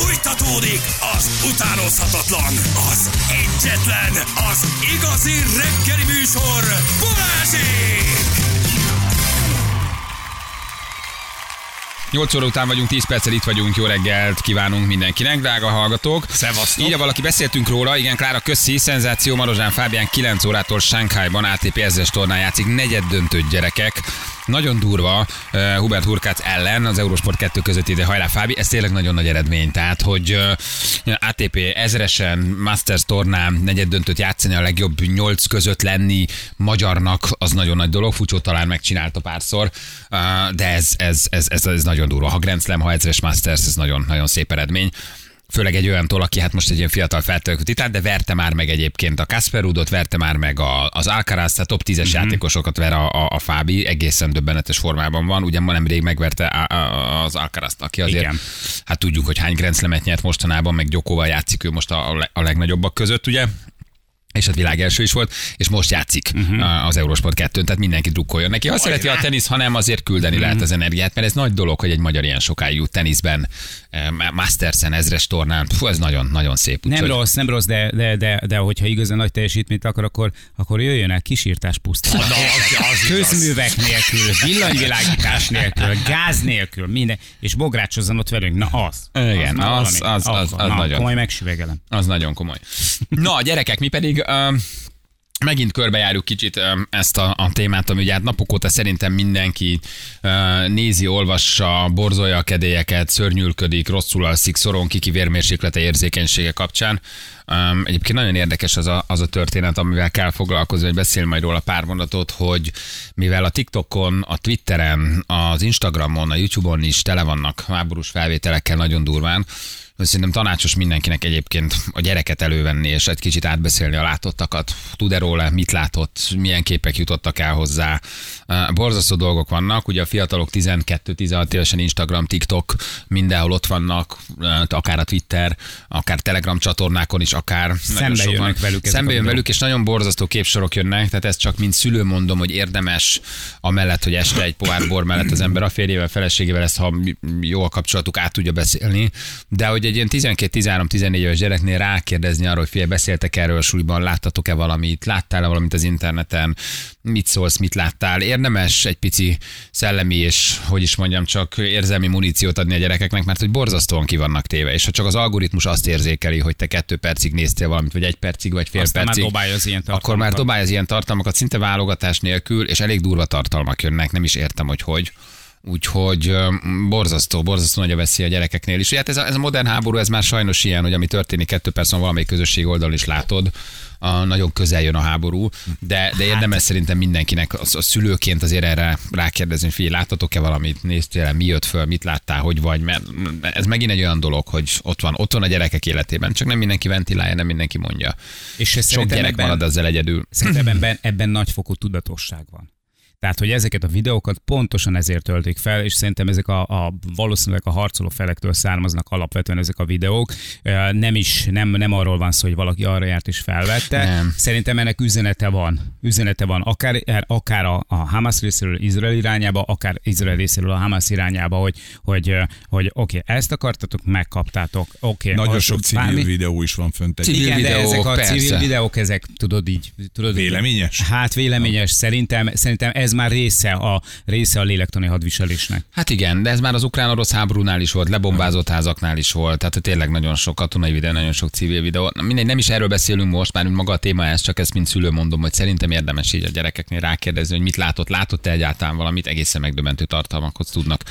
Fújtatódik az utánozhatatlan, az egyetlen, az igazi reggeli műsor, Balázsék! 8 óra után vagyunk, 10 perccel itt vagyunk, jó reggelt kívánunk mindenkinek, drága hallgatók. Szevasztok. Így valaki beszéltünk róla, igen, Klára Köszi, szenzáció, Marozsán Fábián 9 órától Sánkhájban ATP ezres tornán játszik, negyed döntött gyerekek. Nagyon durva uh, Hubert Hurkác ellen az Eurosport 2 között ide hajrá Fábi, ez tényleg nagyon nagy eredmény. Tehát, hogy uh, ATP ezresen, Masters tornán negyed döntött játszani a legjobb nyolc között lenni magyarnak, az nagyon nagy dolog. Fucsó talán megcsinálta párszor, uh, de ez, ez, ez, ez, ez nagyon durva. Ha Grand Slam, ha ezres Masters, ez nagyon, nagyon szép eredmény főleg egy olyantól, aki hát most egy ilyen fiatal feltörekvő titán, de verte már meg egyébként a Kasper Rudot, verte már meg a, az Alcaraz, tehát top 10-es uh-huh. játékosokat ver a, a, a Fábi, egészen döbbenetes formában van, ugyan ma nemrég megverte a, a, az alcaraz aki azért, Igen. hát tudjuk, hogy hány Grand nyert mostanában, meg Gyokóval játszik ő most a, a legnagyobbak között, ugye? És hát világ első is volt, és most játszik uh-huh. az Eurosport 2 tehát mindenki drukkoljon neki. Olyan. szereti a tenisz, hanem azért küldeni uh-huh. lehet az energiát, mert ez nagy dolog, hogy egy magyar ilyen sokáig jut teniszben, Mastersen, ezres tornán, Fú, ez nagyon-nagyon szép. Nem úgy, rossz, nem rossz, de, de, de, de hogyha igazán nagy teljesítményt akar, akkor, akkor jöjjön el kisírtás pusztán. Közművek nélkül, villanyvilágítás nélkül, gáz nélkül, minden, és bográcsozzon ott velünk. Na az. Igen, az, az, az, az, az, az, na, nagyon. Komoly megsüvegelem. Az nagyon komoly. Na, gyerekek, mi pedig Megint körbejárjuk kicsit ezt a, a témát, ami ugye hát napok óta szerintem mindenki nézi, olvassa, borzolja a kedélyeket, szörnyűlködik, rosszul alszik, szoron kiki vérmérséklete érzékenysége kapcsán. Egyébként nagyon érdekes az a, az a történet, amivel kell foglalkozni, hogy beszél majd róla pár mondatot, hogy mivel a TikTokon, a Twitteren, az Instagramon, a YouTube-on is tele vannak háborús felvételekkel nagyon durván, Szerintem tanácsos mindenkinek egyébként a gyereket elővenni, és egy kicsit átbeszélni a látottakat. Tud-e róla, mit látott, milyen képek jutottak el hozzá. Borzasztó dolgok vannak, ugye a fiatalok 12-16 évesen Instagram, TikTok, mindenhol ott vannak, akár a Twitter, akár Telegram csatornákon is, akár Szembe jönnek velük. Szembe jön velük, és nagyon borzasztó képsorok jönnek, tehát ezt csak mint szülő mondom, hogy érdemes amellett, hogy este egy pohár bor mellett az ember a férjével, feleségével ezt, ha jó a kapcsolatuk, át tudja beszélni, de hogy egy ilyen 12-13-14 éves gyereknél rákérdezni arra, hogy fél beszéltek erről a suliban, láttatok-e valamit, láttál-e valamit az interneten, mit szólsz, mit láttál. Érdemes egy pici szellemi és, hogy is mondjam, csak érzelmi muníciót adni a gyerekeknek, mert hogy borzasztóan ki vannak téve, és ha csak az algoritmus azt érzékeli, hogy te kettő percig néztél valamit, vagy egy percig, vagy fél Aztán percig, már az ilyen akkor már dobálja az ilyen tartalmakat szinte válogatás nélkül, és elég durva tartalmak jönnek, nem is értem, hogy hogy. Úgyhogy borzasztó, borzasztó nagy a veszély a gyerekeknél is. Hát ez a, ez a modern háború, ez már sajnos ilyen, hogy ami történik kettő perc van valamelyik közösség oldalon is látod, a, nagyon közel jön a háború, de, de érdemes hát. szerintem mindenkinek a, a szülőként azért erre rákérdezni, hogy figyelj, láttatok-e valamit, néztél mi jött föl, mit láttál, hogy vagy, mert ez megint egy olyan dolog, hogy ott van, ott van a gyerekek életében, csak nem mindenki ventilálja, nem mindenki mondja. És Sok gyerek ebben, marad ezzel egyedül. Szerintem ebben, ebben nagyfokú tudatosság van. Tehát, hogy ezeket a videókat pontosan ezért töltik fel, és szerintem ezek a, a valószínűleg a harcoló felektől származnak alapvetően ezek a videók. Nem is, nem, nem arról van szó, hogy valaki arra járt és felvette. Nem. Szerintem ennek üzenete van. Üzenete van akár, akár a, a Hamas részéről Izrael irányába, akár Izrael részéről a Hamas irányába, hogy, hogy, hogy oké, okay, ezt akartatok, megkaptátok. Okay, Nagyon sok civil bármi... videó is van fönt. Civil Igen, videó, de ezek a persze. civil videók, ezek tudod így. Tudod, véleményes? Hát véleményes. Szerintem, szerintem ez ez már része a, része a lélektani hadviselésnek. Hát igen, de ez már az ukrán-orosz háborúnál is volt, lebombázott házaknál is volt, tehát tényleg nagyon sok katonai videó, nagyon sok civil videó. Na, mindegy, nem is erről beszélünk most, már maga a téma ez, csak ezt mint szülő mondom, hogy szerintem érdemes így a gyerekeknél rákérdezni, hogy mit látott, látott-e egyáltalán valamit, egészen megdöbbentő tartalmakhoz tudnak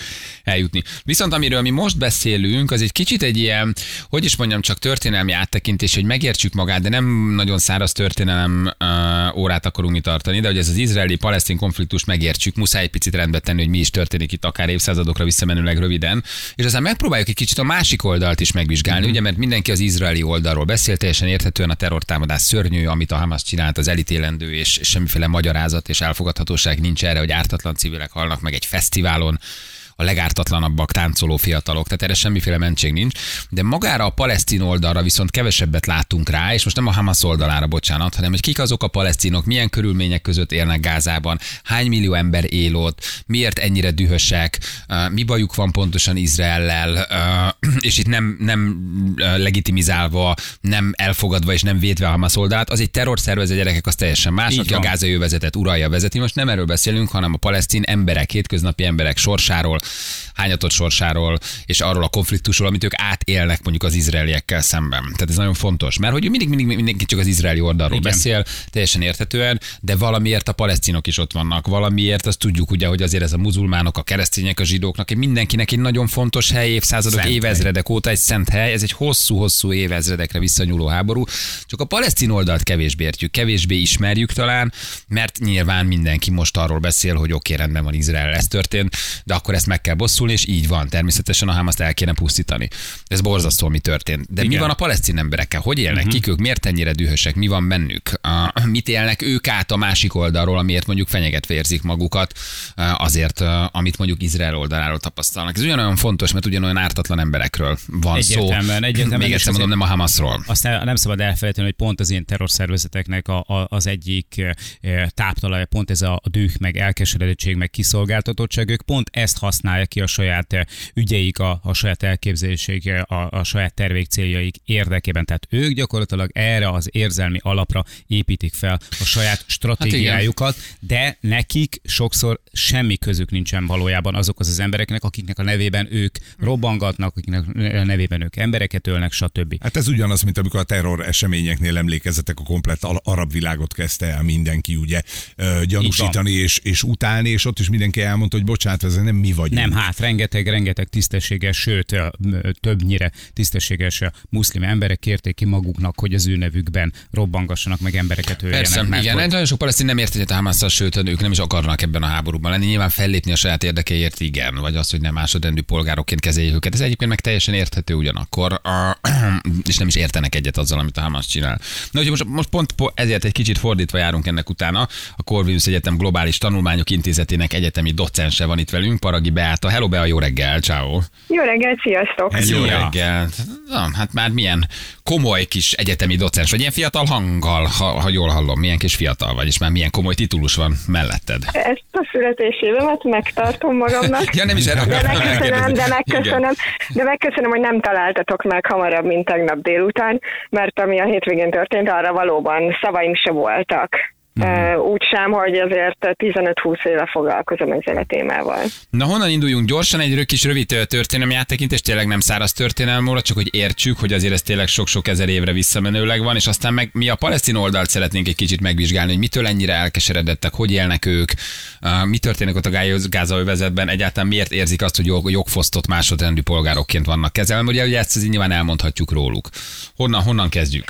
eljutni. Viszont amiről mi most beszélünk, az egy kicsit egy ilyen, hogy is mondjam, csak történelmi áttekintés, hogy megértsük magát, de nem nagyon száraz történelem uh, órát akarunk mi tartani, de hogy ez az izraeli-palesztin konfliktus konfliktus megértsük, muszáj egy picit rendbe tenni, hogy mi is történik itt akár évszázadokra visszamenőleg röviden, és aztán megpróbáljuk egy kicsit a másik oldalt is megvizsgálni, mm-hmm. ugye, mert mindenki az izraeli oldalról beszél, teljesen érthetően a terrortámadás szörnyű, amit a Hamas csinált, az elítélendő, és, és semmiféle magyarázat és elfogadhatóság nincs erre, hogy ártatlan civilek halnak meg egy fesztiválon, a legártatlanabbak táncoló fiatalok, tehát erre semmiféle mentség nincs. De magára a palesztin oldalra viszont kevesebbet látunk rá, és most nem a Hamas oldalára, bocsánat, hanem hogy kik azok a palesztinok, milyen körülmények között élnek Gázában, hány millió ember él ott, miért ennyire dühösek, mi bajuk van pontosan Izraellel, és itt nem, nem legitimizálva, nem elfogadva és nem védve a Hamas oldalát, az egy terrorszervezet gyerekek, az teljesen más, Így aki van. a gázai övezetet uralja, vezeti. Most nem erről beszélünk, hanem a palesztin emberek, hétköznapi emberek sorsáról, hányatott sorsáról, és arról a konfliktusról, amit ők átélnek mondjuk az izraeliekkel szemben. Tehát ez nagyon fontos, mert hogy mindig, mindig mindenki csak az izraeli oldalról Igen. beszél, teljesen érthetően, de valamiért a palesztinok is ott vannak, valamiért azt tudjuk ugye, hogy azért ez a muzulmánok, a keresztények, a zsidóknak, mindenkinek egy nagyon fontos hely, évszázadok, szent évezredek hely. óta egy szent hely, ez egy hosszú-hosszú évezredekre visszanyúló háború. Csak a palesztin oldalt kevésbé értjük, kevésbé ismerjük talán, mert nyilván mindenki most arról beszél, hogy oké, okay, rendben van Izrael, ez történt, de akkor ezt meg kell bosszulni, és így van. Természetesen a Hamaszt el kéne pusztítani. Ez borzasztó, mi történt. De Igen. mi van a palesztin emberekkel? Hogy élnek? Uh-huh. Kik ők? Miért ennyire dühösek? Mi van bennük? Uh, mit élnek ők át a másik oldalról, amiért mondjuk fenyegetve érzik magukat uh, azért, uh, amit mondjuk Izrael oldaláról tapasztalnak. Ez ugyanolyan fontos, mert ugyanolyan ártatlan emberekről van egyértelműen, szó. Egyértelműen, Még egyszer mondom, nem a Hamasról. Aztán nem szabad elfelejteni, hogy pont az ilyen terrorszervezeteknek a, a, az egyik táptalaja, pont ez a düh, meg elkeseredettség, meg kiszolgáltatottság, ők pont ezt használják ki a saját ügyeik, a, a saját elképzeléseik, a, a saját tervék céljaik érdekében. Tehát ők gyakorlatilag erre az érzelmi alapra építik fel a saját stratégiájukat, hát de nekik sokszor semmi közük nincsen valójában azokhoz az embereknek, akiknek a nevében ők robbangatnak, akiknek a nevében ők embereket ölnek, stb. Hát ez ugyanaz, mint amikor a terror eseményeknél emlékezetek a komplet arab világot kezdte el mindenki ugye gyanúsítani és, és utálni, és ott is mindenki elmondta, hogy bocsánat, ez nem mi vagyunk. Nem, hát rengeteg, rengeteg tisztességes, sőt, többnyire tisztességes muszlim emberek kérték ki maguknak, hogy az ő nevükben robbangassanak meg embereket öljenek. Persze, mert igen, hogy... nagyon sok palesztin nem ért egyet a Hamasszal, sőt, ők nem is akarnak ebben a háborúban lenni. Nyilván fellépni a saját érdekeért, igen, vagy az, hogy nem másodrendű polgárokként kezeljék őket. Ez egyébként meg teljesen érthető ugyanakkor, és nem is értenek egyet azzal, amit a Hamas csinál. Na, hogy most, most pont ezért egy kicsit fordítva járunk ennek utána. A Corvinus Egyetem Globális Tanulmányok Intézetének egyetemi docense van itt velünk, Paragi Beáta. Hello Bea, jó reggel, ciao. Jó reggel, sziasztok. Jó reggel. Na, hát már milyen komoly kis egyetemi docens, vagy ilyen fiatal hanggal, ha, ha jól hallom, milyen kis fiatal vagy, és már milyen komoly titulus van melletted. Ezt a születésévemet megtartom magamnak. ja, nem is erre de megköszönöm, de megköszönöm, de megköszönöm, hogy nem találtatok meg hamarabb, mint tegnap délután, mert ami a hétvégén történt, arra valóban szavaim se voltak. Uh-huh. Úgy sem, hogy azért 15-20 éve foglalkozom ezzel a témával. Na honnan induljunk? Gyorsan egy kis rövid történelmi áttekintés, tényleg nem száraz történelmi óra, csak hogy értsük, hogy azért ez tényleg sok-sok ezer évre visszamenőleg van, és aztán meg mi a palesztin oldalt szeretnénk egy kicsit megvizsgálni, hogy mitől ennyire elkeseredettek, hogy élnek ők, mi történik ott a Gázaövezetben, egyáltalán miért érzik azt, hogy jog, jogfosztott másodrendű polgárokként vannak kezelve. Ugye, ugye ezt nyilván elmondhatjuk róluk. Honnan, honnan kezdjük?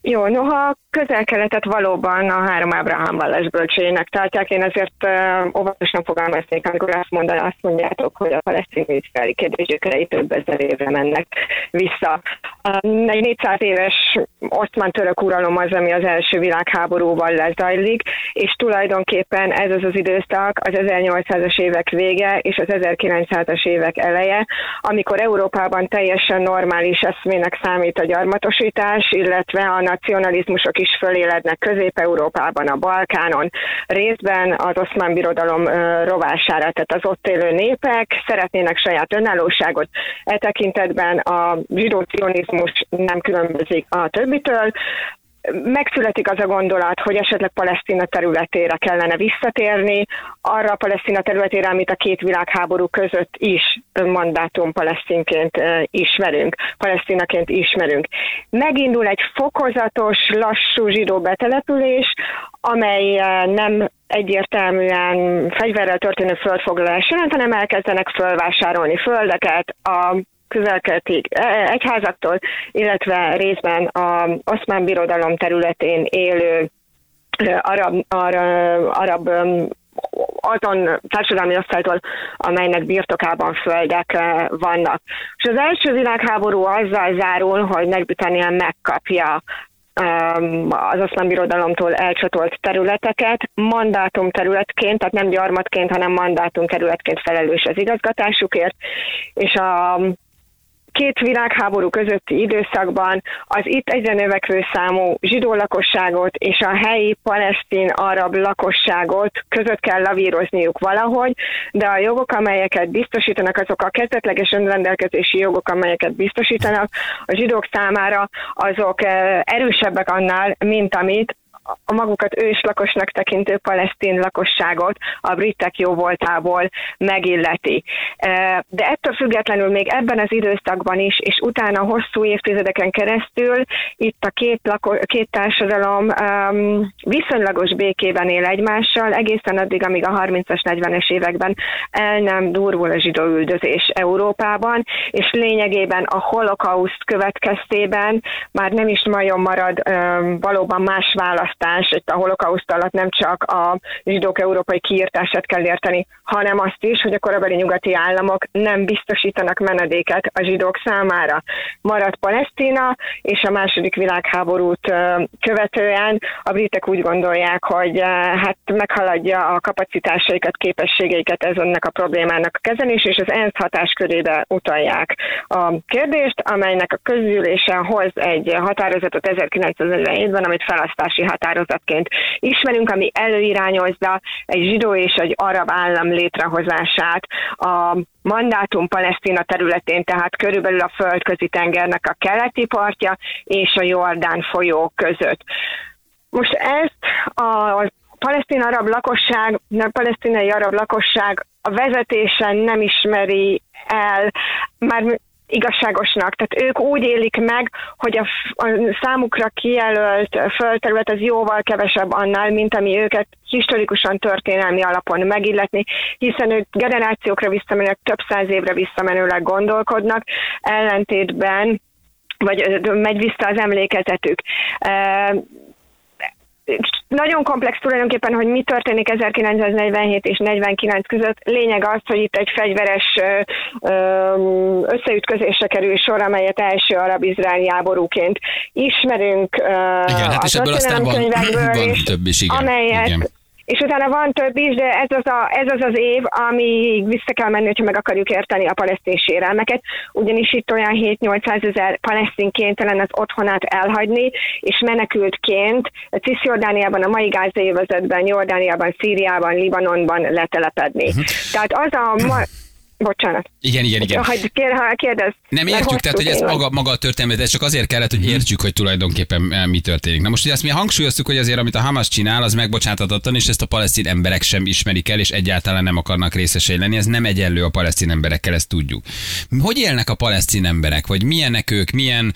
Jó, noha közel-keletet valóban a három Ábrahám vallás bölcsének tartják, én azért uh, óvatosan fogalmaznék, amikor azt, mondan, azt mondjátok, hogy a palesztin izraeli kérdésükre több ezer évre mennek vissza. Um, egy 400 éves osztmán török uralom az, ami az első világháborúval lezajlik, és tulajdonképpen ez az az időszak az 1800-as évek vége és az 1900-as évek eleje, amikor Európában teljesen normális eszmének számít a gyarmatosítás, illetve a nacionalizmusok is fölélednek Közép-Európában, a Balkánon, részben az oszmán birodalom rovására, tehát az ott élő népek szeretnének saját önállóságot. E tekintetben a zsidó nem különbözik a többitől, megszületik az a gondolat, hogy esetleg Palesztina területére kellene visszatérni, arra a Palesztina területére, amit a két világháború között is mandátum palesztinként ismerünk, palesztinaként ismerünk. Megindul egy fokozatos, lassú zsidó betelepülés, amely nem egyértelműen fegyverrel történő földfoglalás jelent, hanem elkezdenek fölvásárolni földeket, a közelkelti e, egyházaktól, illetve részben a oszmán birodalom területén élő arab, arab, arab azon társadalmi osztálytól, amelynek birtokában földek vannak. És az első világháború azzal zárul, hogy Nagy-Britannia megkapja az oszmán birodalomtól elcsatolt területeket mandátum területként, tehát nem gyarmatként, hanem mandátum területként felelős az igazgatásukért, és a két világháború közötti időszakban az itt egyre növekvő számú zsidó lakosságot és a helyi palesztin arab lakosságot között kell lavírozniuk valahogy, de a jogok, amelyeket biztosítanak, azok a kezdetleges önrendelkezési jogok, amelyeket biztosítanak a zsidók számára, azok eh, erősebbek annál, mint amit a magukat őslakosnak tekintő palesztin lakosságot a britek jó voltából megilleti. De ettől függetlenül még ebben az időszakban is, és utána hosszú évtizedeken keresztül itt a két, lako- két társadalom um, viszonylagos békében él egymással, egészen addig, amíg a 30-as, 40-es években el nem durvul a zsidó üldözés Európában, és lényegében a holokauszt következtében már nem is nagyon marad um, valóban más válasz választás, itt a holokauszt alatt nem csak a zsidók európai kiírtását kell érteni, hanem azt is, hogy a korabeli nyugati államok nem biztosítanak menedéket a zsidók számára. Marad Palesztina, és a második világháborút követően a britek úgy gondolják, hogy hát meghaladja a kapacitásaikat, képességeiket ez ennek a problémának a kezelés, és az ENSZ hatáskörébe utalják a kérdést, amelynek a közülése hoz egy határozatot 1947-ben, amit felasztási határozatként ismerünk, ami előirányozza egy zsidó és egy arab állam létrehozását a mandátum Palesztina területén, tehát körülbelül a földközi tengernek a keleti partja és a Jordán folyó között. Most ezt a palesztin arab lakosság, a palesztinai arab lakosság a vezetésen nem ismeri el, már igazságosnak. Tehát ők úgy élik meg, hogy a, a számukra kijelölt földterület az jóval kevesebb annál, mint ami őket historikusan történelmi alapon megilletni, hiszen ők generációkra visszamenőleg, több száz évre visszamenőleg gondolkodnak, ellentétben vagy megy vissza az emlékezetük nagyon komplex tulajdonképpen, hogy mi történik 1947 és 49 között. Lényeg az, hogy itt egy fegyveres összeütközésre kerül sor, amelyet első arab-izraeli háborúként ismerünk. Igen, hát és ebből aztán van, van több is, igen. Amelyet, igen és utána van több is, de ez az, a, ez az az év, ami vissza kell menni, hogyha meg akarjuk érteni a palesztin sérelmeket, ugyanis itt olyan 7-800 ezer palesztin kénytelen az otthonát elhagyni, és menekültként Cisjordániában, a mai gázai vezetben, Jordániában, Szíriában, Libanonban letelepedni. Uh-huh. Tehát az a ma- Bocsánat. Igen, igen, igen. Ha kérdez. Nem értjük, tehát hogy ez maga, maga a történet, ez csak azért kellett, hogy mhm. értsük, hogy tulajdonképpen eh, mi történik. Na most ugye azt mi hangsúlyoztuk, hogy azért, amit a Hamas csinál, az megbocsátatatlan, és ezt a palesztin emberek sem ismerik el, és egyáltalán nem akarnak részesei lenni. Ez nem egyenlő a palesztin emberekkel, ezt tudjuk. Hogy élnek a palesztin emberek, vagy milyenek ők, milyen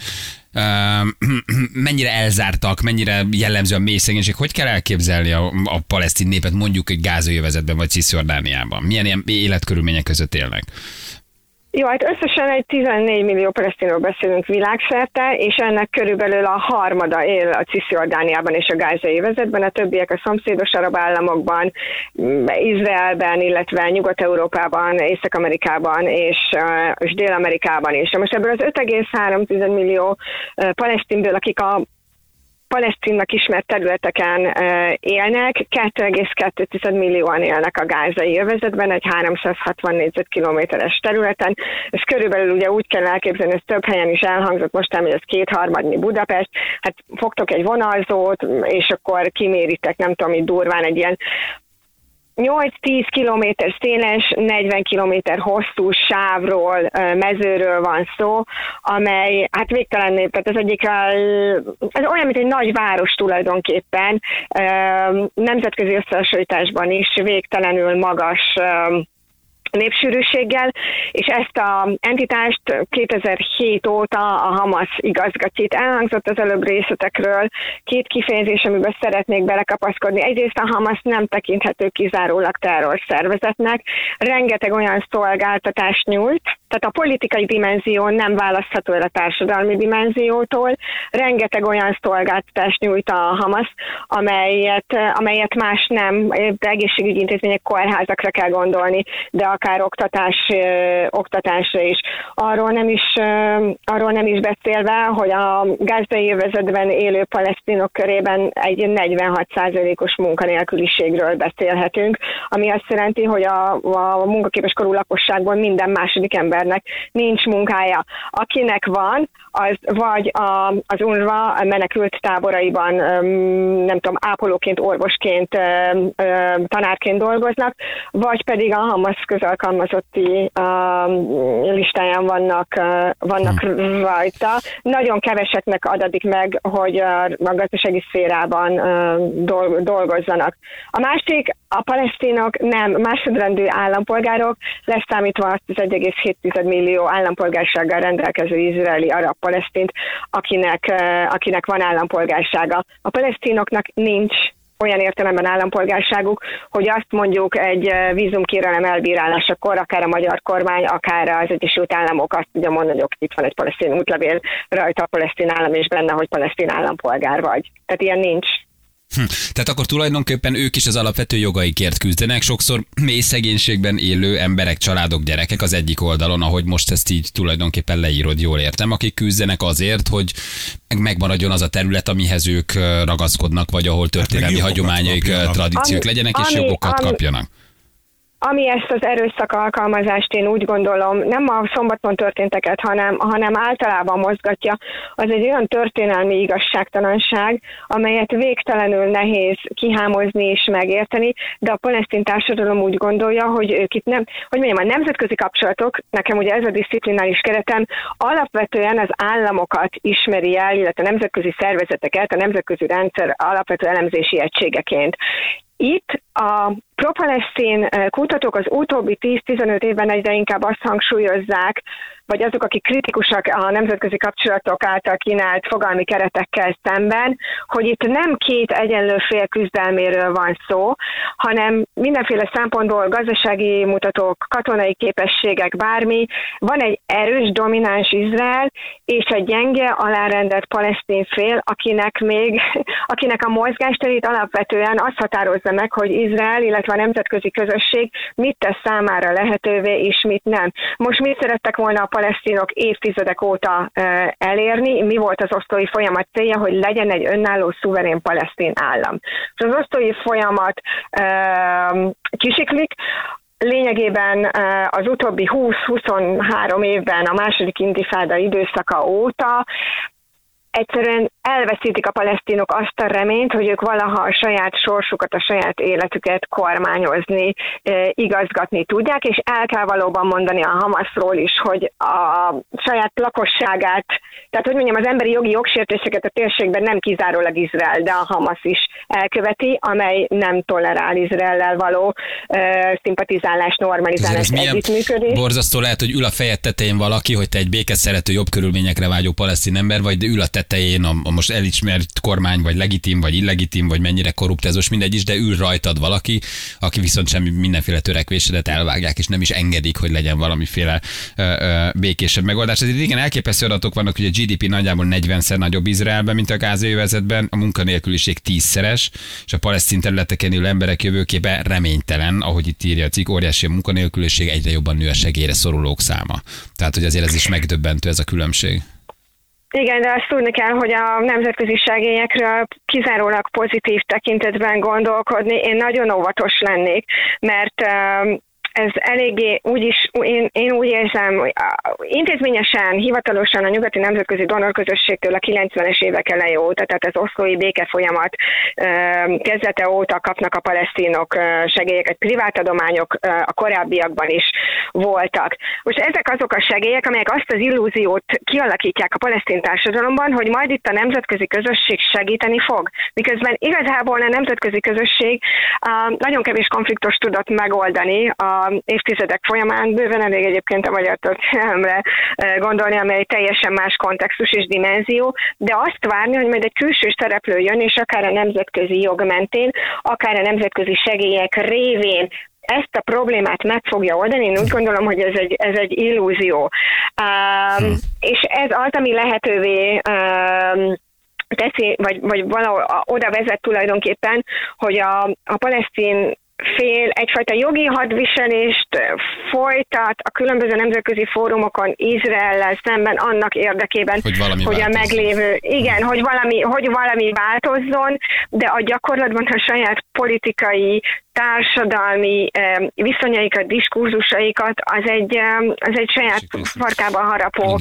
mennyire elzártak, mennyire jellemző a mély szegénység, hogy kell elképzelni a, a palesztin népet mondjuk egy gázőjövezetben vagy Cisjordániában? Milyen ilyen életkörülmények között élnek? Jó, hát összesen egy 14 millió palesztinról beszélünk világszerte, és ennek körülbelül a harmada él a Cisziordániában és a gázai vezetben, a többiek a szomszédos arab államokban, Izraelben, illetve Nyugat-Európában, Észak-Amerikában és, és Dél-Amerikában is. Most ebből az 5,3 millió palesztinből, akik a palesztinnak ismert területeken élnek, 2,2 millióan élnek a gázai övezetben, egy 360 négyzetkilométeres területen. Ez körülbelül ugye úgy kell elképzelni, ez több helyen is elhangzott most, hogy ez kétharmadnyi Budapest, hát fogtok egy vonalzót, és akkor kiméritek, nem tudom, itt durván egy ilyen 8-10 kilométer széles, 40 kilométer hosszú sávról, mezőről van szó, amely hát végtelen, tehát ez egyik, ez olyan, mint egy nagy város tulajdonképpen, nemzetközi összehasonlításban is végtelenül magas népsűrűséggel, és ezt a entitást 2007 óta a Hamas igazgatja. Itt elhangzott az előbb részletekről két kifejezés, amiben szeretnék belekapaszkodni. Egyrészt a Hamas nem tekinthető kizárólag terrorszervezetnek, rengeteg olyan szolgáltatást nyújt, tehát a politikai dimenzió nem választható el a társadalmi dimenziótól, rengeteg olyan szolgáltatást nyújt a Hamas, amelyet, amelyet más nem, de egészségügyi intézmények, kórházakra kell gondolni, de akár akár oktatás, oktatásra is. Arról nem is, arról nem is beszélve, hogy a gázai övezetben élő palesztinok körében egy 46%-os munkanélküliségről beszélhetünk, ami azt jelenti, hogy a, a munkaképes korú lakosságból minden második embernek nincs munkája. Akinek van, az vagy a, az UNRWA menekült táboraiban, nem tudom, ápolóként, orvosként, tanárként dolgoznak, vagy pedig a Hamas közalkalmazotti listáján vannak, vannak hmm. rajta. Nagyon keveseknek adatik meg, hogy a gazdasági szférában dolgozzanak. A másik, a palesztinok nem másodrendű állampolgárok, leszámítva azt az 1,7 millió állampolgársággal rendelkező izraeli arab palesztint, akinek, akinek van állampolgársága. A palesztinoknak nincs olyan értelemben állampolgárságuk, hogy azt mondjuk egy vízumkérelem elbírálásakor, akár a magyar kormány, akár az Egyesült Államok azt tudja mondani, hogy itt van egy palesztin útlevél, rajta a palesztin állam, és benne, hogy palesztin állampolgár vagy. Tehát ilyen nincs. Hm. Tehát akkor tulajdonképpen ők is az alapvető jogaikért küzdenek, sokszor mély szegénységben élő emberek, családok, gyerekek az egyik oldalon, ahogy most ezt így tulajdonképpen leírod, jól értem, akik küzdenek azért, hogy megmaradjon az a terület, amihez ők ragaszkodnak, vagy ahol történelmi hát hagyományaik, tradíciók ami, legyenek, és ami, jogokat ami, kapjanak. Ami ezt az erőszak alkalmazást én úgy gondolom, nem a szombaton történteket, hanem, hanem általában mozgatja, az egy olyan történelmi igazságtalanság, amelyet végtelenül nehéz kihámozni és megérteni, de a palesztin társadalom úgy gondolja, hogy ők itt nem, hogy mondjam, a nemzetközi kapcsolatok, nekem ugye ez a disziplinális keretem, alapvetően az államokat ismeri el, illetve a nemzetközi szervezeteket, a nemzetközi rendszer alapvető elemzési egységeként. Itt a propalesztin eh, kutatók az utóbbi 10-15 évben egyre inkább azt hangsúlyozzák, vagy azok, akik kritikusak a nemzetközi kapcsolatok által kínált fogalmi keretekkel szemben, hogy itt nem két egyenlő fél küzdelméről van szó, hanem mindenféle szempontból gazdasági mutatók, katonai képességek, bármi, van egy erős, domináns Izrael, és egy gyenge, alárendelt palesztin fél, akinek még, akinek a mozgásterét alapvetően azt határozza meg, hogy Izrael, illetve a nemzetközi közösség mit tesz számára lehetővé, és mit nem. Most mit szerettek volna a palesztinok évtizedek óta elérni, mi volt az osztói folyamat célja, hogy legyen egy önálló, szuverén palesztin állam. És az osztói folyamat kisiklik, lényegében az utóbbi 20-23 évben a második intifáda időszaka óta egyszerűen elveszítik a palesztinok azt a reményt, hogy ők valaha a saját sorsukat, a saját életüket kormányozni, igazgatni tudják, és el kell valóban mondani a Hamasról is, hogy a saját lakosságát, tehát hogy mondjam, az emberi jogi jogsértéseket a térségben nem kizárólag Izrael, de a Hamas is elköveti, amely nem tolerál Izraellel való szimpatizálás, normalizálás, együttműködés. Borzasztó lehet, hogy ül a fejed tetején valaki, hogy te egy békeszerető, jobb körülményekre vágyó palesztin ember vagy, de ül a tetején a, a most elismert kormány, vagy legitim, vagy illegitim, vagy mennyire korrupt, ez most mindegy is, de ül rajtad valaki, aki viszont semmi mindenféle törekvésedet elvágják, és nem is engedik, hogy legyen valamiféle ö, ö, békésebb megoldás. Ez igen, elképesztő adatok vannak, hogy a GDP nagyjából 40-szer nagyobb Izraelben, mint a gázai övezetben, a munkanélküliség tízszeres, és a palesztin területeken élő emberek jövőképe reménytelen, ahogy itt írja a cikk, óriási a munkanélküliség, egyre jobban nő a segélyre szorulók száma. Tehát, hogy azért ez is megdöbbentő ez a különbség. Igen, de azt tudni kell, hogy a nemzetközi segélyekről kizárólag pozitív tekintetben gondolkodni. Én nagyon óvatos lennék, mert ez eléggé úgy is, én, én úgy érzem, intézményesen, hivatalosan a nyugati nemzetközi donorközösségtől a 90-es évek eleje óta, tehát az oszlói béke folyamat kezdete óta kapnak a palesztinok segélyeket, privát adományok a korábbiakban is voltak. Most ezek azok a segélyek, amelyek azt az illúziót kialakítják a palesztin társadalomban, hogy majd itt a nemzetközi közösség segíteni fog. Miközben igazából a nemzetközi közösség nagyon kevés konfliktus tudott megoldani a évtizedek folyamán. Bőven elég egyébként a magyar történelemre gondolni, amely teljesen más kontextus és dimenzió, de azt várni, hogy majd egy külső szereplő jön, és akár a nemzetközi jog mentén, akár a nemzetközi segélyek révén ezt a problémát meg fogja oldani, én úgy gondolom, hogy ez egy, ez egy illúzió. Um, és ez az, ami lehetővé um, teszi, vagy, vagy valahol oda vezet tulajdonképpen, hogy a, a palesztin fél egyfajta jogi hadviselést folytat a különböző nemzetközi fórumokon Izraellel szemben annak érdekében, Hogy valami hogy a meglévő, igen, hogy valami, hogy valami változzon, de a gyakorlatban a saját politikai, társadalmi viszonyaikat, diskurzusaikat az egy, az egy saját farkában harapó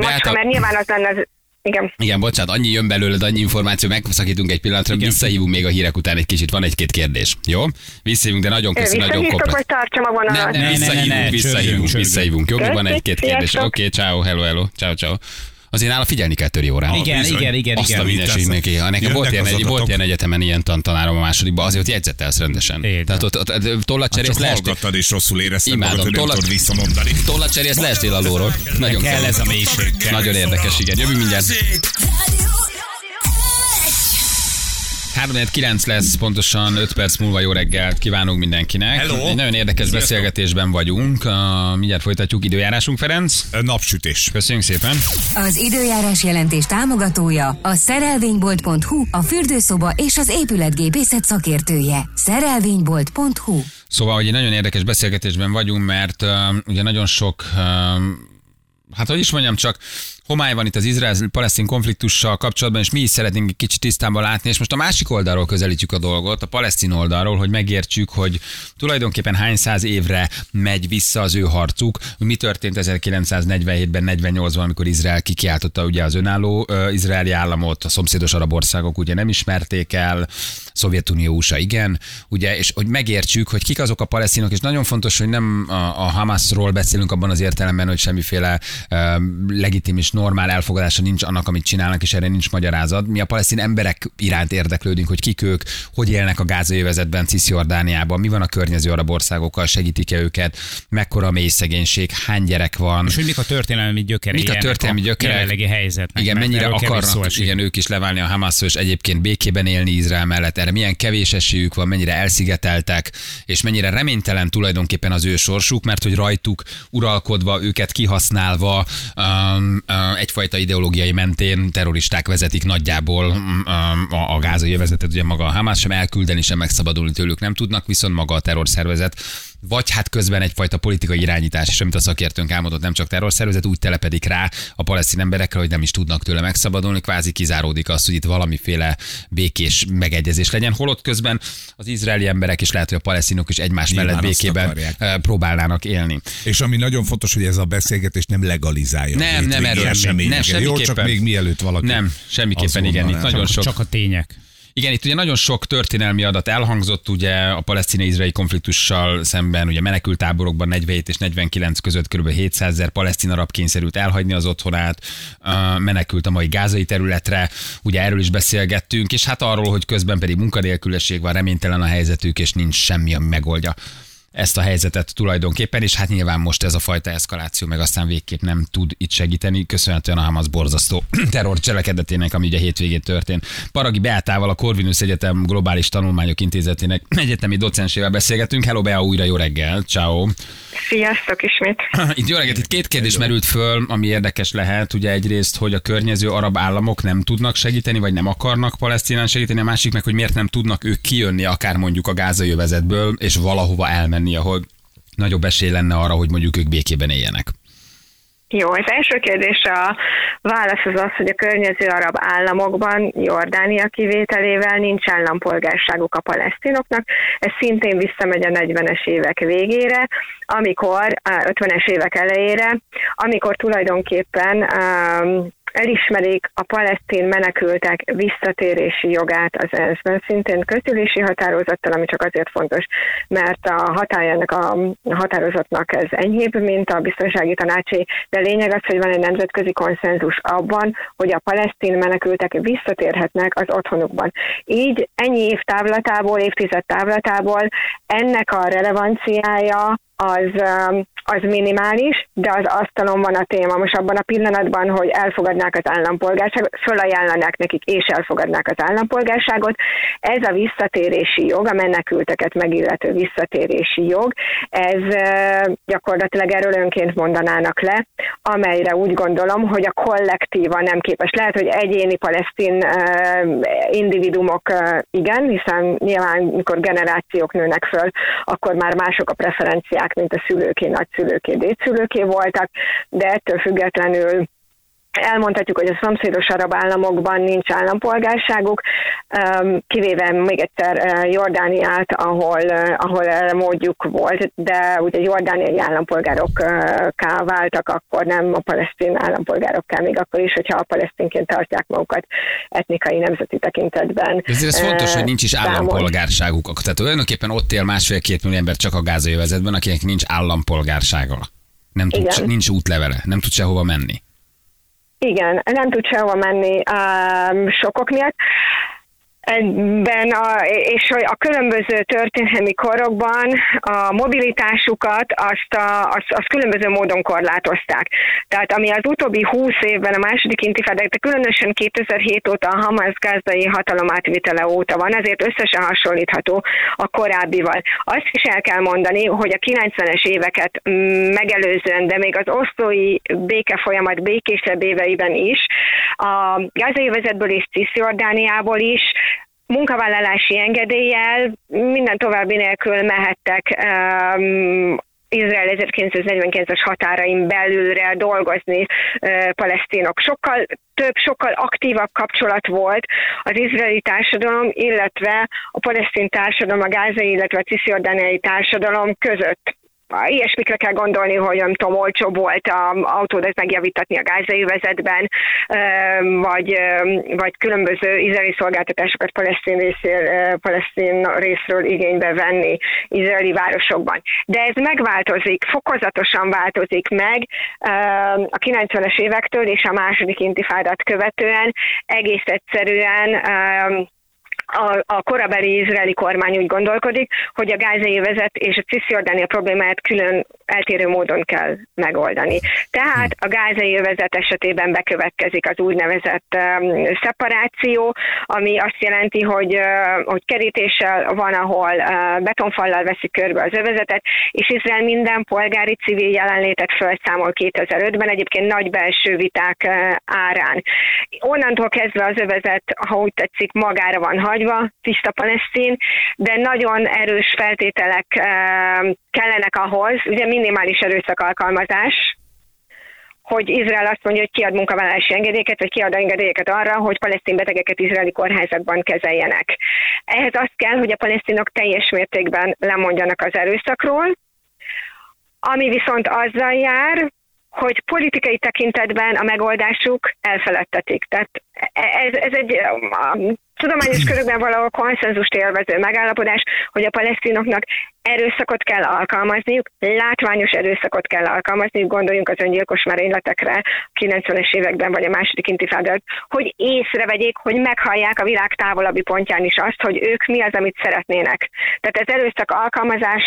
macska, mert nyilván az lenne az, igen. Igen, bocsánat, annyi jön belőled, annyi információ, megszakítunk egy pillanatra, Igen. visszahívunk még a hírek után egy kicsit, van egy-két kérdés, jó? Visszahívunk, de nagyon köszönöm, nagyon komplet. hogy tartsam a vonalat. Ne, ne, ne, visszahívunk, ne, visszahívunk, csörgünk, visszahívunk. Jó, még van egy-két kérdés. Oké, ciao, hello, hello, ciao, ciao. Azért nála figyelni kell töri órán. Igen, bizony. igen, igen, Azt a igen. mindenségnek, neki. Nekem volt ilyen, egy, volt ilyen egyetemen ilyen tantanárom a másodikban, azért ott jegyzetelsz rendesen. Igen. Tehát ott, ott, ott tollat Csak cserélsz, leestél. hallgattad és rosszul érezted Imádom. magad, hogy nem Tollat- tudod visszamondani. Tollat cserélsz, leestél a lóról. Nagyon Kell ez a mélység. Nagyon érdekes, igen. Jövünk mindjárt. Balázsék! 3-9 lesz, pontosan 5 perc múlva jó reggelt kívánunk mindenkinek. Hello. Egy nagyon érdekes Sziasztok. beszélgetésben vagyunk. Uh, mindjárt folytatjuk időjárásunk, Ferenc. Napsütés. Köszönjük szépen. Az időjárás jelentés támogatója a szerelvénybolt.hu, a fürdőszoba és az épületgépészet szakértője. Szerelvénybolt.hu Szóval, hogy egy nagyon érdekes beszélgetésben vagyunk, mert uh, ugye nagyon sok, uh, hát hogy is mondjam, csak homály van itt az izrael-palesztin konfliktussal kapcsolatban, és mi is szeretnénk egy kicsit tisztában látni, és most a másik oldalról közelítjük a dolgot, a palesztin oldalról, hogy megértsük, hogy tulajdonképpen hány száz évre megy vissza az ő harcuk, mi történt 1947-ben, 48-ban, amikor Izrael kikiáltotta ugye az önálló uh, izraeli államot, a szomszédos arab országok ugye nem ismerték el, Szovjetunió, USA igen, ugye, és hogy megértsük, hogy kik azok a palesztinok, és nagyon fontos, hogy nem a, a Hamasról beszélünk abban az értelemben, hogy semmiféle uh, legitim és normál elfogadása nincs annak, amit csinálnak, és erre nincs magyarázat. Mi a palesztin emberek iránt érdeklődünk, hogy kik ők, hogy élnek a gázai övezetben, Cisziordániában, mi van a környező arab országokkal, segítik-e őket, mekkora mély szegénység, hány gyerek van. És hogy mik a történelmi gyökerei Mik a történelmi gyökerek? jelenlegi helyzetnek. Igen, mennyire akarnak igen, ők is leválni a Hamasszal, és egyébként békében élni Izrael mellett. Erre milyen kevés esélyük van, mennyire elszigeteltek, és mennyire reménytelen tulajdonképpen az ő sorsuk, mert hogy rajtuk uralkodva, őket kihasználva um, uh, egyfajta ideológiai mentén terroristák vezetik nagyjából um, a, a gázai övezetet, ugye maga a Hamas sem elküldeni, sem megszabadulni tőlük nem tudnak, viszont maga a terrorszervezet vagy hát közben egyfajta politikai irányítás, és amit a szakértőnk elmondott, nem csak terrorszervezet, úgy telepedik rá a palesztin emberekre, hogy nem is tudnak tőle megszabadulni, kvázi kizáródik az, hogy itt valamiféle békés megegyezés legyen. Holott közben az izraeli emberek is lehet, hogy a palesztinok is egymás Nyilván mellett békében akarják. eh, próbálnának élni. És ami nagyon fontos, hogy ez a beszélgetés nem legalizálja. a Nem, nem, erről nem. eseményeket. Nem, Jó, csak semmiképpen. még mielőtt valaki. Nem, semmiképpen igen, itt nagyon sok csak a tények. Igen, itt ugye nagyon sok történelmi adat elhangzott, ugye a palesztin-izraeli konfliktussal szemben, ugye menekültáborokban 47 és 49 között kb. 700 ezer palesztin arab kényszerült elhagyni az otthonát, menekült a mai gázai területre, ugye erről is beszélgettünk, és hát arról, hogy közben pedig munkanélküliség van, reménytelen a helyzetük, és nincs semmi, ami megoldja ezt a helyzetet tulajdonképpen, és hát nyilván most ez a fajta eszkaláció meg aztán végképp nem tud itt segíteni, köszönhetően a Hamas borzasztó terror cselekedetének, ami ugye hétvégén történt. Paragi Beátával, a Corvinus Egyetem Globális Tanulmányok Intézetének egyetemi docensével beszélgetünk. Hello Bea, újra jó reggel, ciao. Sziasztok ismét. Itt jó reggelt, itt két kérdés merült föl, ami érdekes lehet. Ugye egyrészt, hogy a környező arab államok nem tudnak segíteni, vagy nem akarnak palesztinán segíteni, a másik meg, hogy miért nem tudnak ők kijönni akár mondjuk a gázai övezetből, és valahova elmenni, ahol nagyobb esély lenne arra, hogy mondjuk ők békében éljenek. Jó, az első kérdés a válasz az az, hogy a környező arab államokban, Jordánia kivételével nincs állampolgárságuk a palesztinoknak. Ez szintén visszamegy a 40-es évek végére, amikor, á, 50-es évek elejére, amikor tulajdonképpen um, elismerik a palesztin menekültek visszatérési jogát az ENSZ-ben, szintén közülési határozattal, ami csak azért fontos, mert a hatájának a határozatnak ez enyhébb, mint a biztonsági tanácsé, de lényeg az, hogy van egy nemzetközi konszenzus abban, hogy a palesztin menekültek visszatérhetnek az otthonukban. Így ennyi év távlatából, évtized távlatából ennek a relevanciája az, um, az minimális, de az asztalon van a téma. Most abban a pillanatban, hogy elfogadnák az állampolgárságot, fölajánlanák nekik, és elfogadnák az állampolgárságot, ez a visszatérési jog, a menekülteket megillető visszatérési jog, ez gyakorlatilag erről önként mondanának le, amelyre úgy gondolom, hogy a kollektíva nem képes. Lehet, hogy egyéni palesztin individumok igen, hiszen nyilván, mikor generációk nőnek föl, akkor már mások a preferenciák, mint a szülőké, nagyszülőké, dédszülőké voltak, de ettől függetlenül Elmondhatjuk, hogy a szomszédos arab államokban nincs állampolgárságuk, kivéve még egyszer Jordániát, ahol, ahol erre módjuk volt, de ugye jordániai állampolgárokká váltak, akkor nem a palesztin állampolgárokká, még akkor is, hogyha a palesztinként tartják magukat etnikai nemzeti tekintetben. Ezért ez fontos, hogy nincs is állampolgárságuk. Tehát olyanképpen ott él másfél-két millió ember csak a gázai akinek nincs állampolgársága. Nem tud, nincs útlevele, nem tud sehova menni. Igen, nem tud sehova menni um, sokok miatt ebben a, és hogy a különböző történelmi korokban a mobilitásukat azt, a, azt, azt különböző módon korlátozták. Tehát ami az utóbbi 20 évben a második intifádák, de különösen 2007 óta a Hamas gázai hatalom átvitele óta van, ezért összesen hasonlítható a korábbival. Azt is el kell mondani, hogy a 90-es éveket megelőzően, de még az oszlói béke folyamat békésebb éveiben is, a gázai vezetből és Cisziordániából is munkavállalási engedéllyel minden további nélkül mehettek um, Izrael 1949-es határain belülre dolgozni uh, palesztinok. Sokkal több, sokkal aktívabb kapcsolat volt az izraeli társadalom, illetve a palesztin társadalom, a gázai, illetve a cisziordániai társadalom között ilyesmikre kell gondolni, hogy nem tudom, olcsóbb volt a autódat megjavítatni a gázai vezetben, vagy, vagy különböző izraeli szolgáltatásokat palesztin, részér, palesztin részről igénybe venni izraeli városokban. De ez megváltozik, fokozatosan változik meg a 90-es évektől és a második intifádát követően egész egyszerűen a, a korabeli izraeli kormány úgy gondolkodik, hogy a gázai vezet és a Cisziordánia problémáját külön eltérő módon kell megoldani. Tehát a gázai övezet esetében bekövetkezik az úgynevezett um, szeparáció, ami azt jelenti, hogy, uh, hogy kerítéssel van, ahol uh, betonfallal veszik körbe az övezetet, és Izrael minden polgári civil jelenlétet felszámol 2005-ben, egyébként nagy belső viták uh, árán. Onnantól kezdve az övezet, ha úgy tetszik, magára van hagyva, tiszta palesztin, de nagyon erős feltételek uh, kellenek ahhoz, ugye minimális erőszak alkalmazás, hogy Izrael azt mondja, hogy kiad munkavállalási engedélyeket, vagy kiad engedélyeket arra, hogy palesztin betegeket izraeli kórházakban kezeljenek. Ehhez azt kell, hogy a palesztinok teljes mértékben lemondjanak az erőszakról, ami viszont azzal jár, hogy politikai tekintetben a megoldásuk elfeledtetik. Tehát ez, ez egy tudományos körökben valahol konszenzust élvező megállapodás, hogy a palesztinoknak erőszakot kell alkalmazniuk, látványos erőszakot kell alkalmazniuk, gondoljunk az öngyilkos merényletekre a 90-es években, vagy a második intifádát, hogy észrevegyék, hogy meghallják a világ távolabbi pontján is azt, hogy ők mi az, amit szeretnének. Tehát az erőszak alkalmazás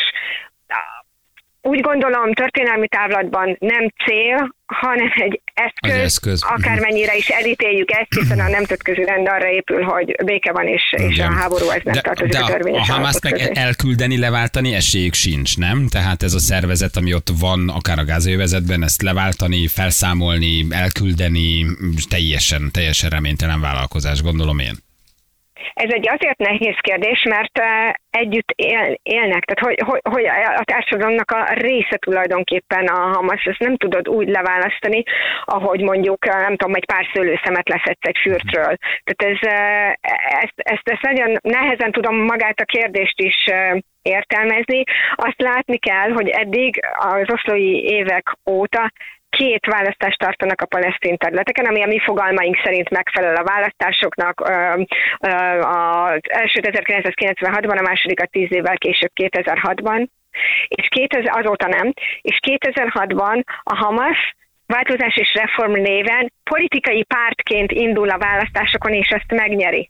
úgy gondolom történelmi távlatban nem cél, hanem egy eszköz, eszköz. akármennyire is elítéljük ezt, hiszen a nemzetközi rend arra épül, hogy béke van, és, és a háború ez nem de, tartozik de a törvényes a Hamaszt meg közé. elküldeni, leváltani esélyük sincs, nem? Tehát ez a szervezet, ami ott van, akár a gázővezetben, ezt leváltani, felszámolni, elküldeni, teljesen, teljesen reménytelen vállalkozás, gondolom én. Ez egy azért nehéz kérdés, mert együtt él, élnek, tehát hogy, hogy, hogy a társadalomnak a része tulajdonképpen a Hamas, ezt nem tudod úgy leválasztani, ahogy mondjuk, nem tudom, egy pár szőlőszemet leszedsz egy fürtről. Tehát ez, ezt, ezt, ezt nagyon nehezen tudom magát a kérdést is értelmezni. Azt látni kell, hogy eddig az oszlói évek óta két választást tartanak a palesztin területeken, ami a mi fogalmaink szerint megfelel a választásoknak. Az első 1996-ban, a második a tíz évvel később 2006-ban, és 2000, azóta nem, és 2006-ban a Hamas változás és reform néven politikai pártként indul a választásokon, és ezt megnyeri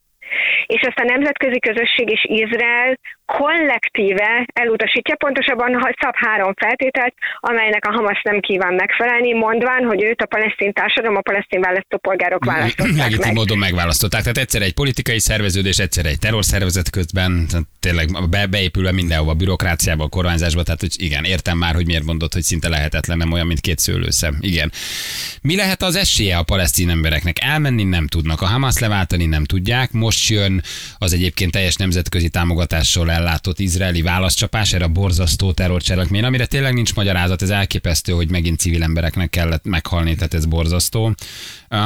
és ezt a nemzetközi közösség és Izrael kollektíve elutasítja, pontosabban ha szab három feltételt, amelynek a Hamas nem kíván megfelelni, mondván, hogy őt a palesztin társadalom, a palesztin választópolgárok választották Legitim meg. módon megválasztották. Tehát egyszer egy politikai szerveződés, egyszer egy terrorszervezet közben, tehát tényleg be, beépülve mindenhova, bürokráciába, a kormányzásba, tehát hogy igen, értem már, hogy miért mondod, hogy szinte lehetetlen, nem olyan, mint két szőlőszem. Igen. Mi lehet az esélye a palesztin embereknek? Elmenni nem tudnak, a Hamas leváltani nem tudják. Most jön az egyébként teljes nemzetközi támogatással ellátott izraeli válaszcsapás, erre a borzasztó terrorcselekmény, amire tényleg nincs magyarázat, ez elképesztő, hogy megint civil embereknek kellett meghalni, tehát ez borzasztó. Uh,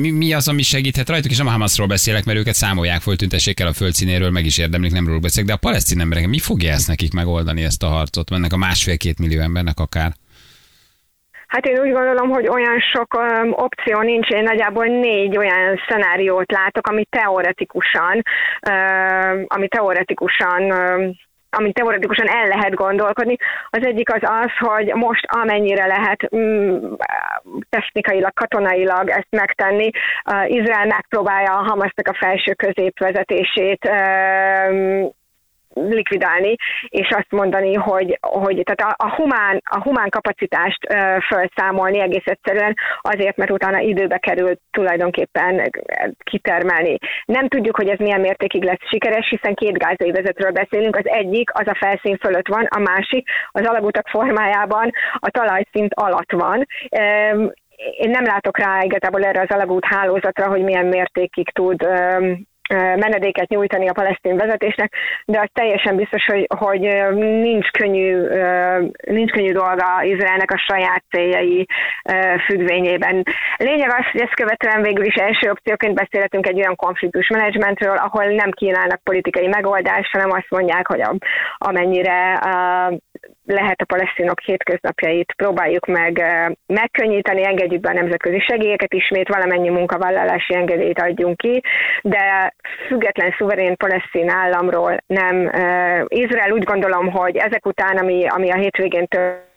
mi, mi, az, ami segíthet rajtuk, és nem a Hamasról beszélek, mert őket számolják föl, tüntessék el a földszínéről, meg is érdemlik, nem róluk beszélek, de a palesztin emberek, mi fogja ezt nekik megoldani ezt a harcot, ennek a másfél-két millió embernek akár? Hát én úgy gondolom, hogy olyan sok um, opció nincs. Én nagyjából négy olyan szenáriót látok, ami teoretikusan, uh, ami teoretikusan uh, ami teoretikusan el lehet gondolkodni. Az egyik az az, hogy most amennyire lehet mm, technikailag, katonailag ezt megtenni, uh, Izrael megpróbálja a Hamasnak a felső középvezetését uh, likvidálni, és azt mondani, hogy, hogy tehát a, a, humán, a humán kapacitást ö, felszámolni egész egyszerűen azért, mert utána időbe kerül tulajdonképpen kitermelni. Nem tudjuk, hogy ez milyen mértékig lesz sikeres, hiszen két gázai beszélünk. Az egyik az a felszín fölött van, a másik az alagutak formájában a talajszint alatt van. Én nem látok rá igazából erre az alagút hálózatra, hogy milyen mértékig tud menedéket nyújtani a palesztin vezetésnek, de az teljesen biztos, hogy, hogy nincs, könnyű, nincs könnyű dolga Izraelnek a saját céljai függvényében. Lényeg az, hogy ezt követően végül is első opcióként beszélhetünk egy olyan konfliktus menedzsmentről, ahol nem kínálnak politikai megoldást, hanem azt mondják, hogy amennyire lehet a palesztinok hétköznapjait, próbáljuk meg megkönnyíteni, engedjük be a nemzetközi segélyeket, ismét valamennyi munkavállalási engedélyt adjunk ki, de független, szuverén palesztin államról nem. Izrael úgy gondolom, hogy ezek után, ami, ami a hétvégén tört,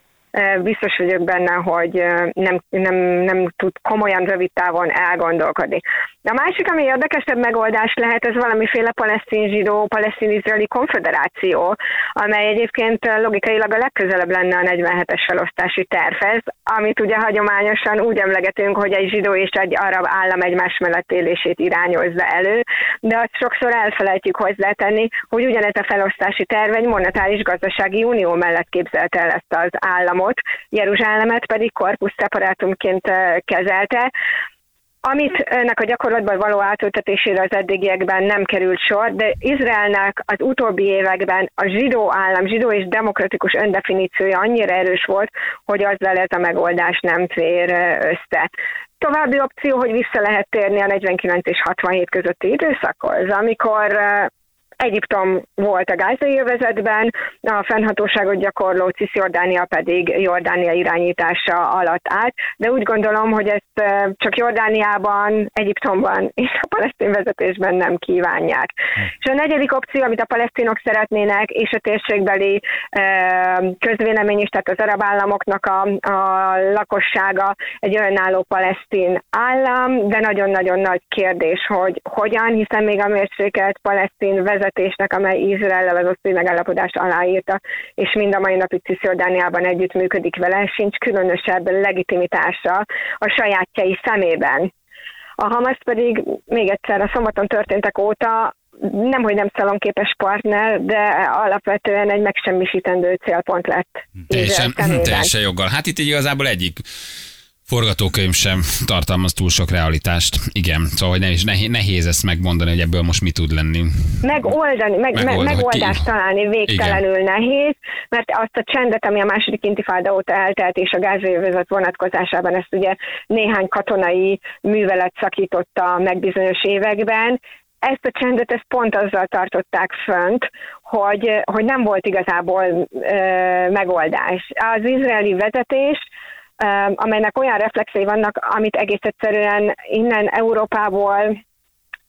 biztos vagyok benne, hogy nem, nem, nem tud komolyan rövid távon elgondolkodni. A másik, ami érdekesebb megoldás lehet, ez valamiféle palesztin-zsidó, palesztin-izraeli konfederáció, amely egyébként logikailag a legközelebb lenne a 47-es felosztási tervhez, amit ugye hagyományosan úgy emlegetünk, hogy egy zsidó és egy arab állam egymás mellett élését irányozza elő, de azt sokszor elfelejtjük hozzátenni, hogy ugyanez a felosztási terv egy monetáris gazdasági unió mellett képzelte el ezt az államot, államot, Jeruzsálemet pedig korpusz szeparátumként kezelte, amit ennek a gyakorlatban való átültetésére az eddigiekben nem került sor, de Izraelnek az utóbbi években a zsidó állam, zsidó és demokratikus öndefiníciója annyira erős volt, hogy azzal ez a megoldás nem fér össze. További opció, hogy vissza lehet térni a 49 és 67 közötti időszakhoz, amikor Egyiptom volt a gázai övezetben, a fennhatóságot gyakorló Cisjordánia pedig Jordánia irányítása alatt állt, de úgy gondolom, hogy ezt csak Jordániában, Egyiptomban és a palesztin vezetésben nem kívánják. És a negyedik opció, amit a palesztinok szeretnének, és a térségbeli közvélemény is, tehát az arab államoknak a, a lakossága egy önálló palesztin állam, de nagyon-nagyon nagy kérdés, hogy hogyan, hiszen még a mérsékelt palesztin vezetés vezetésnek, amely Izrael az osztói megállapodást aláírta, és mind a mai napig Cisjordániában együtt működik vele, sincs különösebb legitimitása a sajátjai szemében. A Hamas pedig még egyszer a szombaton történtek óta nem, hogy nem szalonképes partner, de alapvetően egy megsemmisítendő célpont lett. Teljesen, teljesen joggal. Hát itt igazából egyik forgatókönyv sem tartalmaz túl sok realitást. Igen, szóval hogy nehéz, nehéz, ezt megmondani, hogy ebből most mi tud lenni. Megoldani, meg, Megold, megoldást találni végtelenül Igen. nehéz, mert azt a csendet, ami a második intifáda óta eltelt, és a gázővezet vonatkozásában ezt ugye néhány katonai művelet szakította meg bizonyos években, ezt a csendet ezt pont azzal tartották fönt, hogy, hogy nem volt igazából ö, megoldás. Az izraeli vezetés amelynek olyan reflexei vannak, amit egész egyszerűen innen Európából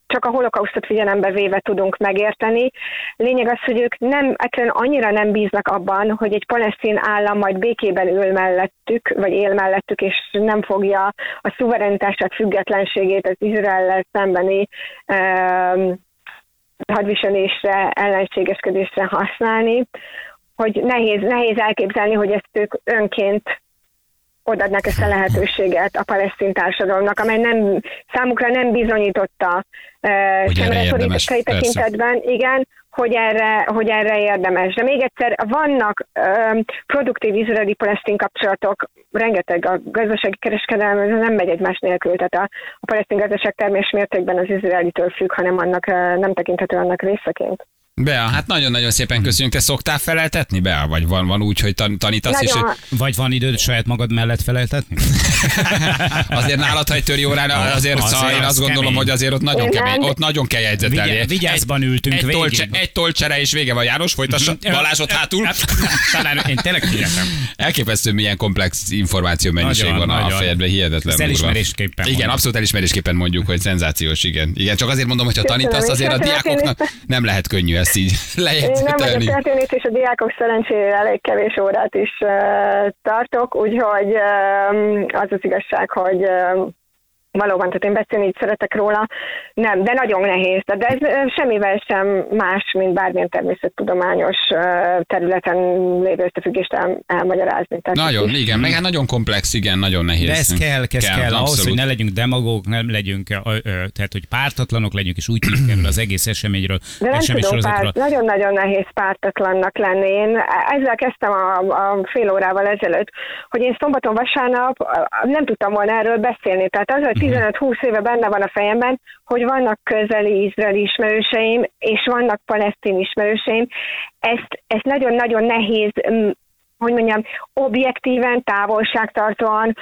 csak a holokausztot figyelembe véve tudunk megérteni. Lényeg az, hogy ők nem, egyszerűen annyira nem bíznak abban, hogy egy palesztin állam majd békében ül mellettük, vagy él mellettük, és nem fogja a szuverenitását, függetlenségét az Izrael szembeni um, hadviselésre, ellenségeskedésre használni, hogy nehéz, nehéz elképzelni, hogy ezt ők önként odaadnak ezt a lehetőséget a palesztin társadalomnak, amely nem, számukra nem bizonyította uh, sem retorikai tekintetben, igen, hogy erre, hogy erre érdemes. De még egyszer, vannak uh, produktív izraeli-palesztin kapcsolatok, rengeteg a gazdasági kereskedelem, ez nem megy egymás nélkül, tehát a, a palesztin gazdaság termés mértékben az izraelitől függ, hanem annak uh, nem tekinthető annak részeként. Bea, hát nagyon-nagyon szépen köszönjük. Te szoktál feleltetni, Bea? Vagy van, van úgy, hogy tan- tanítasz? Nagyon. És, Vagy van időd saját magad mellett feleltetni? azért nálad, ha egy töri órán, azért, Azért azért én az azt gondolom, kemény. hogy azért ott nagyon Én kemény, nem. ott nagyon kell jegyzetelni. Vigy- vigyázban ültünk egy, végig. tolcse, egy tolcsere és vége van. János, folytassa. Balázs ott hátul. Talán én tényleg figyeltem. Elképesztő, milyen komplex információ mennyiség Nagyon, van a nagyon. fejedben, hihetetlen. Durva. elismerésképpen Igen, mondom. abszolút elismerésképpen mondjuk, hogy szenzációs, igen. Igen, csak azért mondom, hogy ha tanítasz, azért a diákoknak nem lehet könnyű ezt így Én nem lejegyzetelni. vagyok történész, és a diákok szerencsére elég kevés órát is tartok, úgyhogy az az igazság, hogy valóban, tehát én beszélni így szeretek róla, nem, de nagyon nehéz. De ez semmivel sem más, mint bármilyen természettudományos területen lévő összefüggést el, elmagyarázni. Tehát Nagyon, is- igen, meg hát nagyon komplex, igen, nagyon nehéz. De ez kell, ez kell, kell ahhoz, hogy ne legyünk demagóg, nem legyünk, ö, ö, tehát hogy pártatlanok legyünk, és úgy erről az egész eseményről, De nem tudom, eseménysorozatról. párt, nagyon-nagyon nehéz pártatlannak lenni. Én ezzel kezdtem a, a fél órával ezelőtt, hogy én szombaton, vasárnap nem tudtam volna erről beszélni. Tehát az, hogy. 15-20 éve benne van a fejemben, hogy vannak közeli izraeli ismerőseim, és vannak palesztin ismerőseim. Ezt, ezt nagyon-nagyon nehéz mm, hogy mondjam, objektíven, távolságtartóan,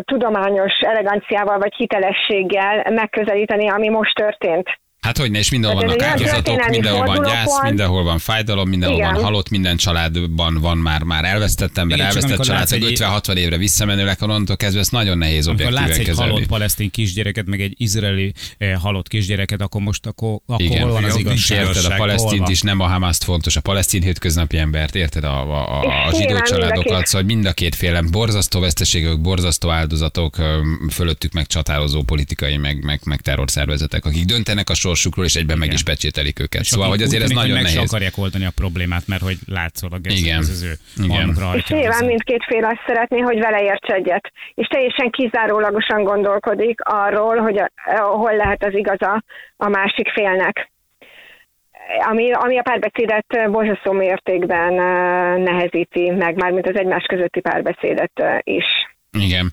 tudományos eleganciával vagy hitelességgel megközelíteni, ami most történt. Hát hogy ne, és mindenhol Tehát vannak ez áldozatok, mindenhol van gyász, mindenhol van fájdalom, mindenhol Igen. van halott, minden családban van már, már elvesztett ember, Igen, elvesztett család, egy- 50-60 évre visszamenőleg, onnantól kezdve ezt nagyon nehéz objektíven látsz egy kezelni. halott palesztin kisgyereket, meg egy izraeli eh, halott kisgyereket, akkor most akkor, akkor Igen, hol van az igazság? Érted, a palesztint is, nem a Hamaszt fontos, a palesztin hétköznapi embert, érted, a, a, a, a zsidó családokat, szóval mind a két féle borzasztó veszteségek, borzasztó áldozatok, fölöttük meg csatározó politikai, meg, meg, meg terrorszervezetek, akik döntenek a sorsukról, és egyben meg Igen. is pecsételik őket. És Szóval, hogy azért ez nagyon meg nehéz. akarják oldani a problémát, mert hogy látszólag ez, Igen. ez az ő Igen. És nyilván mindkét fél azt szeretné, hogy vele érts egyet. És teljesen kizárólagosan gondolkodik arról, hogy a, hol lehet az igaza a másik félnek. Ami, ami a párbeszédet borzasztó mértékben eh, nehezíti meg, mármint az egymás közötti párbeszédet eh, is. Igen.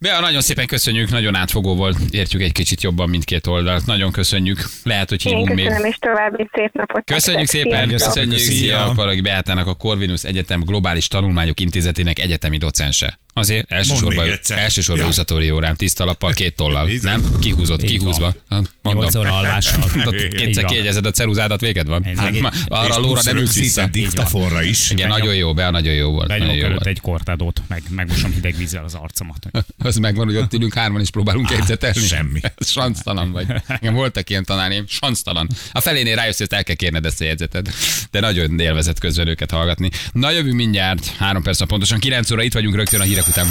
Bea, nagyon szépen köszönjük, nagyon átfogó volt, értjük egy kicsit jobban mindkét oldalt. Nagyon köszönjük. Lehet, hogy Én hívunk még. köszönöm, és további szép napot. Köszönjük szépen, Sziasztok! köszönjük. Szia. Szia, Paragi Beátának a Corvinus Egyetem Globális Tanulmányok Intézetének egyetemi docense. Azért elsősorban, elsősorban Ja. usatóri órán, tiszta lappal, két tollal. Nem? Kihúzott, Így kihúzva. Hát, Mondom. Nyolc óra alvással. Kétszer kiegyezed a ceruzádat, véged van. Hát, arra a lóra nem ülsz szinte vissza. diktafonra is. Igen, nagyon jó, Bea, nagyon jó volt. Nagyon jó volt. egy kortádót, meg megmosom hideg vízzel az arcomat. Az megvan, hogy ott ülünk hárman és próbálunk jegyzetelni. semmi. Sansztalan vagy. Igen, voltak ilyen tanárém, sansztalan. A felénél rájössz, hogy el kell kérned ezt a jegyzetet. De nagyon élvezett közben őket hallgatni. Na jövünk mindjárt, három perc, pontosan 9 óra itt vagyunk rögtön a hírek után.